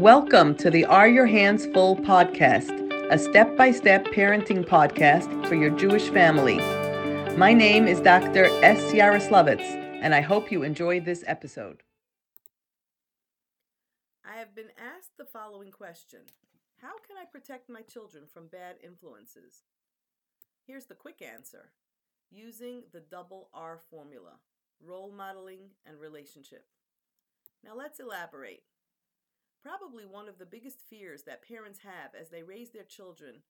Welcome to the Are Your Hands Full podcast, a step by step parenting podcast for your Jewish family. My name is Dr. S. Yaroslavitz, and I hope you enjoy this episode. I have been asked the following question How can I protect my children from bad influences? Here's the quick answer using the double R formula role modeling and relationship. Now let's elaborate. Probably one of the biggest fears that parents have as they raise their children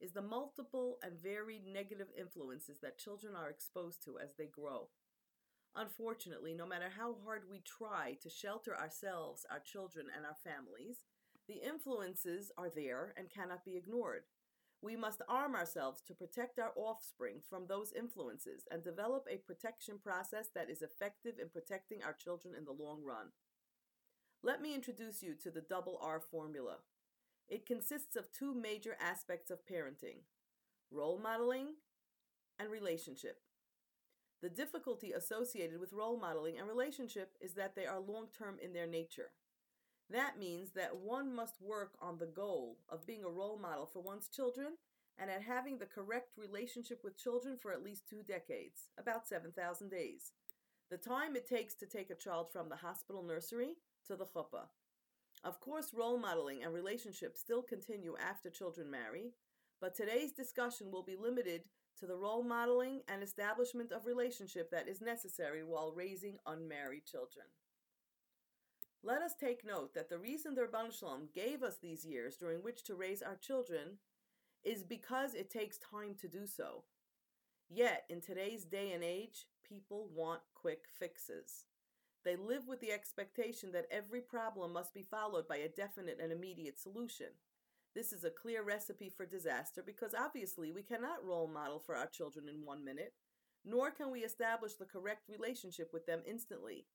is the multiple and varied negative influences that children are exposed to as they grow. Unfortunately, no matter how hard we try to shelter ourselves, our children, and our families, the influences are there and cannot be ignored. We must arm ourselves to protect our offspring from those influences and develop a protection process that is effective in protecting our children in the long run. Let me introduce you to the double R formula. It consists of two major aspects of parenting role modeling and relationship. The difficulty associated with role modeling and relationship is that they are long term in their nature. That means that one must work on the goal of being a role model for one's children and at having the correct relationship with children for at least two decades, about 7,000 days. The time it takes to take a child from the hospital nursery to the chuppah. Of course, role modeling and relationships still continue after children marry, but today's discussion will be limited to the role modeling and establishment of relationship that is necessary while raising unmarried children. Let us take note that the reason the Ribbono Shel Olam gave us these years during which to raise our children is because it takes time to do so. Yet, in today's day and age, people want quick fixes. They live with the expectation that every problem must be followed by a definite and immediate solution. This is a clear recipe for disaster because obviously we cannot role model for our children in one minute, nor can we establish the correct relationship with them instantly.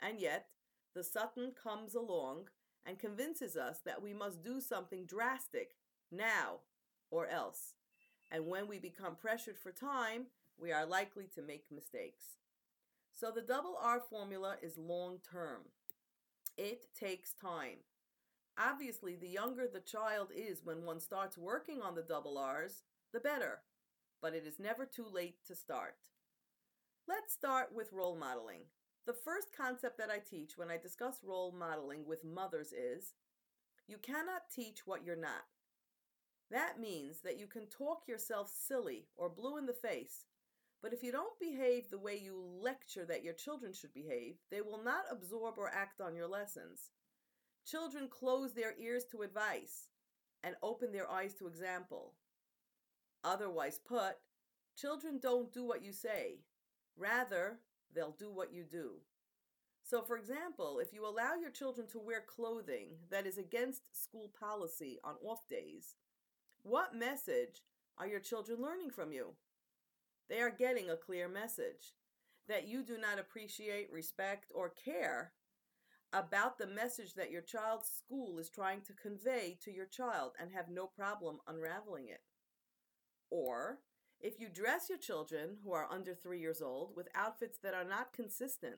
And yet, the Satan comes along and convinces us that we must do something drastic now or else. And when we become pressured for time, we are likely to make mistakes. So the double R formula is long term. It takes time. Obviously, the younger the child is when one starts working on the double R's, the better. But it is never too late to start. Let's start with role modeling. The first concept that I teach when I discuss role modeling with mothers is you cannot teach what you're not. That means that you can talk yourself silly or blue in the face but if you don't behave the way you lecture that your children should behave, they will not absorb or act on your lessons. Children close their ears to advice and open their eyes to example. Otherwise put, children don't do what you say. Rather, they'll do what you do. So, for example, if you allow your children to wear clothing that is against school policy on off days, what message are your children learning from you? They are getting a clear message that you do not appreciate, respect, or care about the message that your child's school is trying to convey to your child and have no problem unraveling it. Or, if you dress your children who are under three years old with outfits that are not consistent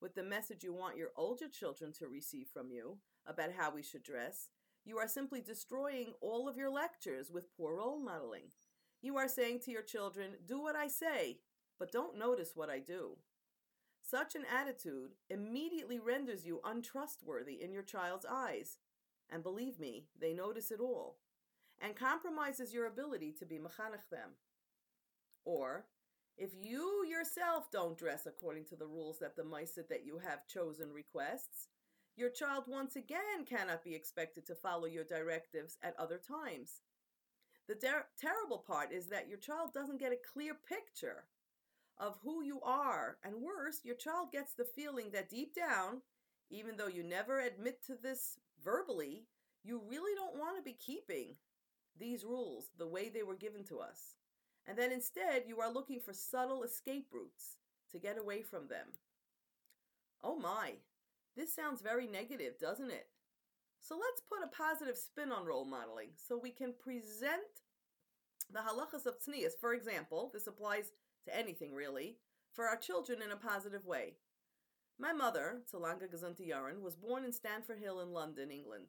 with the message you want your older children to receive from you about how we should dress, you are simply destroying all of your lectures with poor role modeling. You are saying to your children, Do what I say, but don't notice what I do. Such an attitude immediately renders you untrustworthy in your child's eyes. And believe me, they notice it all, and compromises your ability to be mechanech them. Or, if you yourself don't dress according to the rules that the mosad that you have chosen requests, your child once again cannot be expected to follow your directives at other times. The ter- terrible part is that your child doesn't get a clear picture of who you are. And worse, your child gets the feeling that deep down, even though you never admit to this verbally, you really don't want to be keeping these rules the way they were given to us. And then instead you are looking for subtle escape routes to get away from them. Oh my, this sounds very negative, doesn't it? So let's put a positive spin on role modeling so we can present the halachas of tznius. For example, this applies to anything really, for our children in a positive way. My mother, tzu lange gezunte yoren, was born in Stamford Hill in London, England.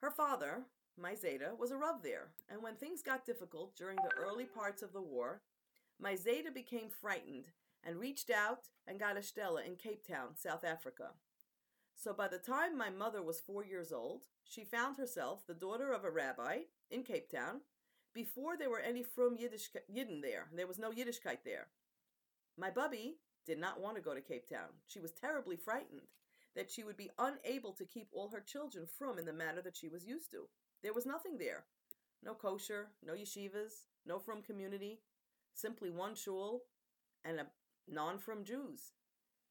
Her father, my Zeta, was a Rav there, and when things got difficult during the early parts of the war, my Zeta became frightened and reached out and got a shtelle in Cape Town, South Africa. So by the time my mother was four years old, she found herself the daughter of a rabbi in Cape Town before there were any frum Yiddish Yidden there. There was no Yiddishkeit there. My bubby did not want to go to Cape Town. She was terribly frightened that she would be unable to keep all her children frum in the manner that she was used to. There was nothing there. No kosher, no yeshivas, no frum community, simply one shul and a non frum Jews.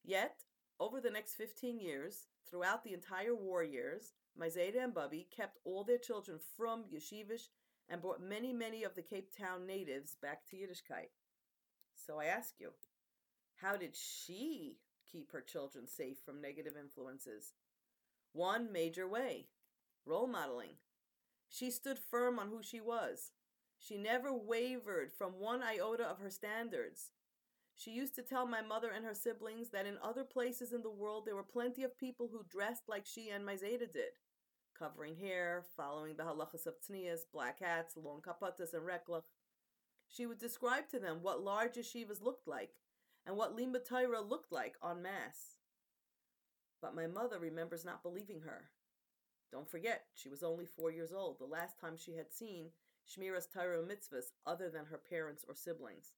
Yet, over the next 15 years, throughout the entire war years, my and Bubby kept all their children frum yeshivish and brought many, many of the Cape Town natives back to Yiddishkeit. So I ask you, how did she keep her children safe from negative influences? One major way role modeling. She stood firm on who she was. She never wavered from one iota of her standards. She used to tell my mother and her siblings that in other places in the world there were plenty of people who dressed like she and my Zeta did covering hair, following the halachas of tznius, black hats, long kapatas, and reklach. She would describe to them what large yeshivas looked like and what limud Torah looked like en masse. But my mother remembers not believing her. Don't forget, she was only four years old, the last time she had seen Shmiras Torah mitzvahs other than her parents or siblings.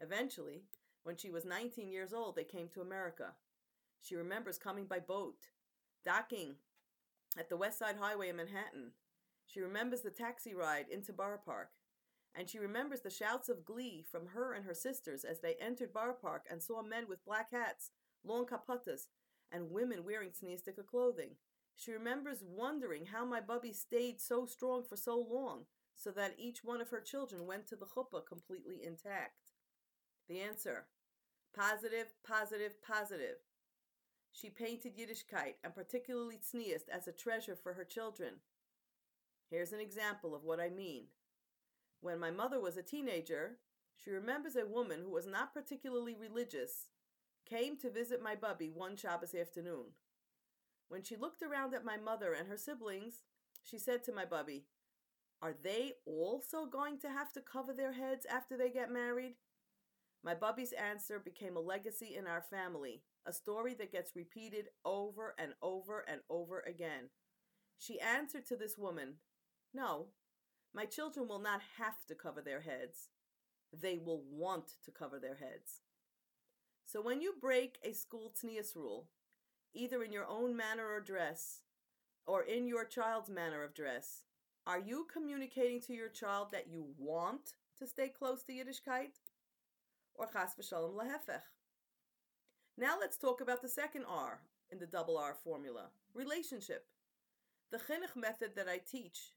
Eventually, when she was 19 years old, they came to America. She remembers coming by boat, docking at the West Side Highway in Manhattan. She remembers the taxi ride into Boro Park. And she remembers the shouts of glee from her and her sisters as they entered Boro Park and saw men with black hats, long kapatas, and women wearing tzniusdike clothing. She remembers wondering how my bubby stayed so strong for so long, so that each one of her children went to the chuppah completely intact. The answer positive, positive, positive. She painted Yiddishkeit, and particularly Tznius, as a treasure for her children. Here's an example of what I mean. When my mother was a teenager, she remembers a woman who was not particularly religious came to visit my bubby one Shabbos afternoon. When she looked around at my mother and her siblings, she said to my bubby, Are they also going to have to cover their heads after they get married? My bubby's answer became a legacy in our family, a story that gets repeated over and over and over again. She answered to this woman, No, my children will not have to cover their heads. They will want to cover their heads. So when you break a school tznius rule, either in your own manner or dress, or in your child's manner of dress, are you communicating to your child that you want to stay close to Yiddishkeit? Or chas v'shalom? Now let's talk about the second R in the double R formula relationship. The chinuch method that I teach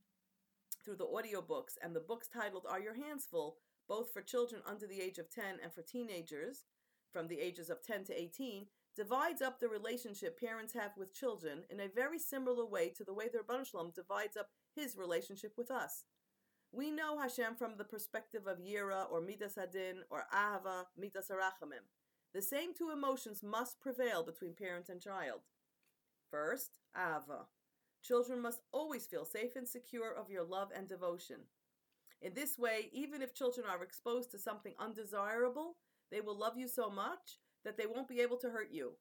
through the audiobooks and the books titled Are Your Hands Full, both for children under the age of 10 and for teenagers from the ages of 10 to 18, divides up the relationship parents have with children in a very similar way to the way the Shalom divides up his relationship with us. We know Hashem from the perspective of Yira or Midas Hadin or Ahava, Midas HaRachamim. The same two emotions must prevail between parent and child. First, Ava. Children must always feel safe and secure of your love and devotion. In this way, even if children are exposed to something undesirable, they will love you so much that they won't be able to hurt you.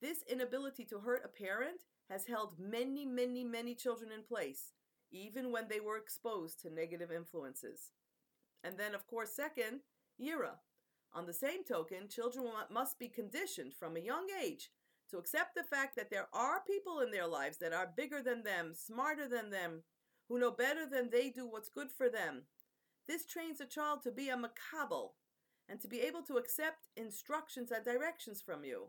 This inability to hurt a parent has held many, many, many children in place, even when they were exposed to negative influences. And then, of course, second, Yira. On the same token, children must be conditioned from a young age to accept the fact that there are people in their lives that are bigger than them, smarter than them, who know better than they do what's good for them. This trains a child to be a makabel and to be able to accept instructions and directions from you.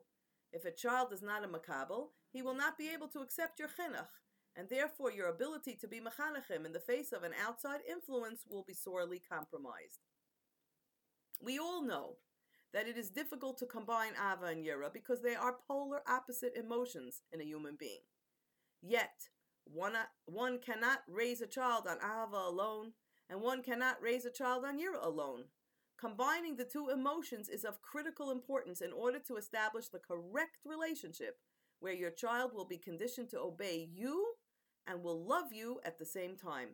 If a child is not a makabel, he will not be able to accept your chinuch, and therefore your ability to be mechanechim in the face of an outside influence will be sorely compromised. We all know that it is difficult to combine Ava and Yira because they are polar opposite emotions in a human being. Yet, one, uh, one cannot raise a child on Ava alone, and one cannot raise a child on Yira alone. Combining the two emotions is of critical importance in order to establish the correct relationship where your child will be conditioned to obey you and will love you at the same time.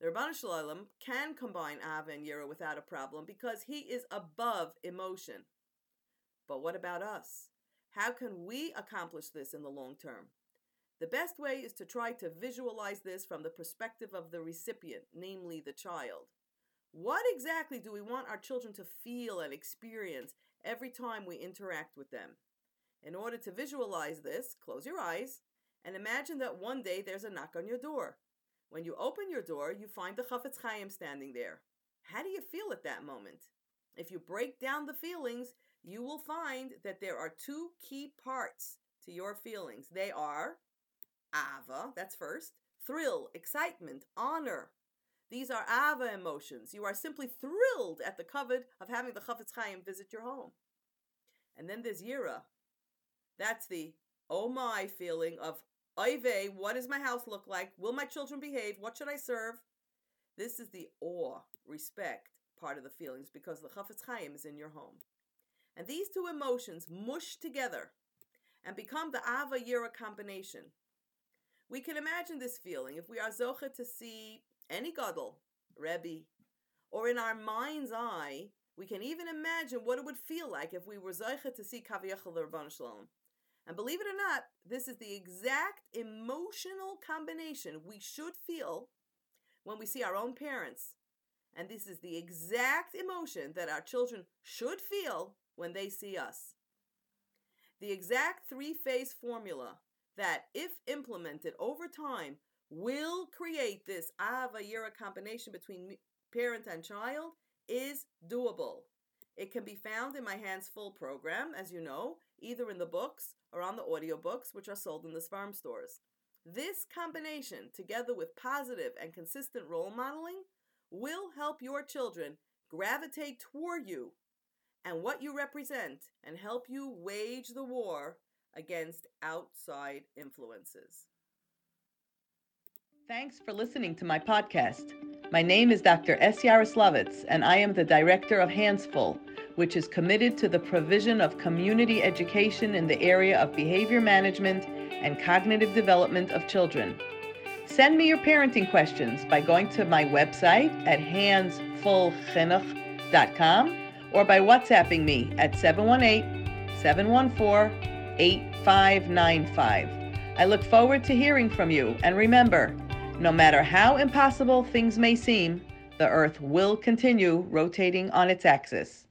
The Ribbono Shel Olam can combine Ava and Yira without a problem because he is above emotion. But what about us? How can we accomplish this in the long term? The best way is to try to visualize this from the perspective of the recipient, namely the child. What exactly do we want our children to feel and experience every time we interact with them? In order to visualize this, close your eyes and imagine that one day there's a knock on your door. When you open your door, you find the Chafetz Chaim standing there. How do you feel at that moment? If you break down the feelings, you will find that there are two key parts to your feelings. They are Ava, that's first, thrill, excitement, honor. These are Ava emotions. You are simply thrilled at the kavod of having the Chafetz Chaim visit your home. And then there's Yira. That's the oh my feeling of Oive, what does my house look like? Will my children behave? What should I serve? This is the awe, respect part of the feelings because the Chafetz Chaim is in your home. And these two emotions mush together and become the Ava Yira combination. We can imagine this feeling if we are Zocha to see any Gadol, Rebbe, or in our mind's eye, we can even imagine what it would feel like if we were Zocha to see Kaviyachal the Ribbono Shel Olam. And believe it or not, this is the exact emotional combination we should feel when we see our own parents. And this is the exact emotion that our children should feel when they see us. The exact three phase formula that, if implemented over time, will create this Ava Yira combination between parent and child is doable. It can be found in my Hands Full program, as you know, either in the books or on the audiobooks, which are sold in the frum stores. This combination, together with positive and consistent role modeling, will help your children gravitate toward you and what you represent and help you wage the war against outside influences. Thanks for listening to my podcast. My name is Dr. S. Yaroslavitz, and I am the director of Handsful, which is committed to the provision of community education in the area of behavior management and cognitive development of children. Send me your parenting questions by going to my website at handsfullchinuch.com or by WhatsApping me at 718 714 8595. I look forward to hearing from you, and remember, no matter how impossible things may seem, the Earth will continue rotating on its axis.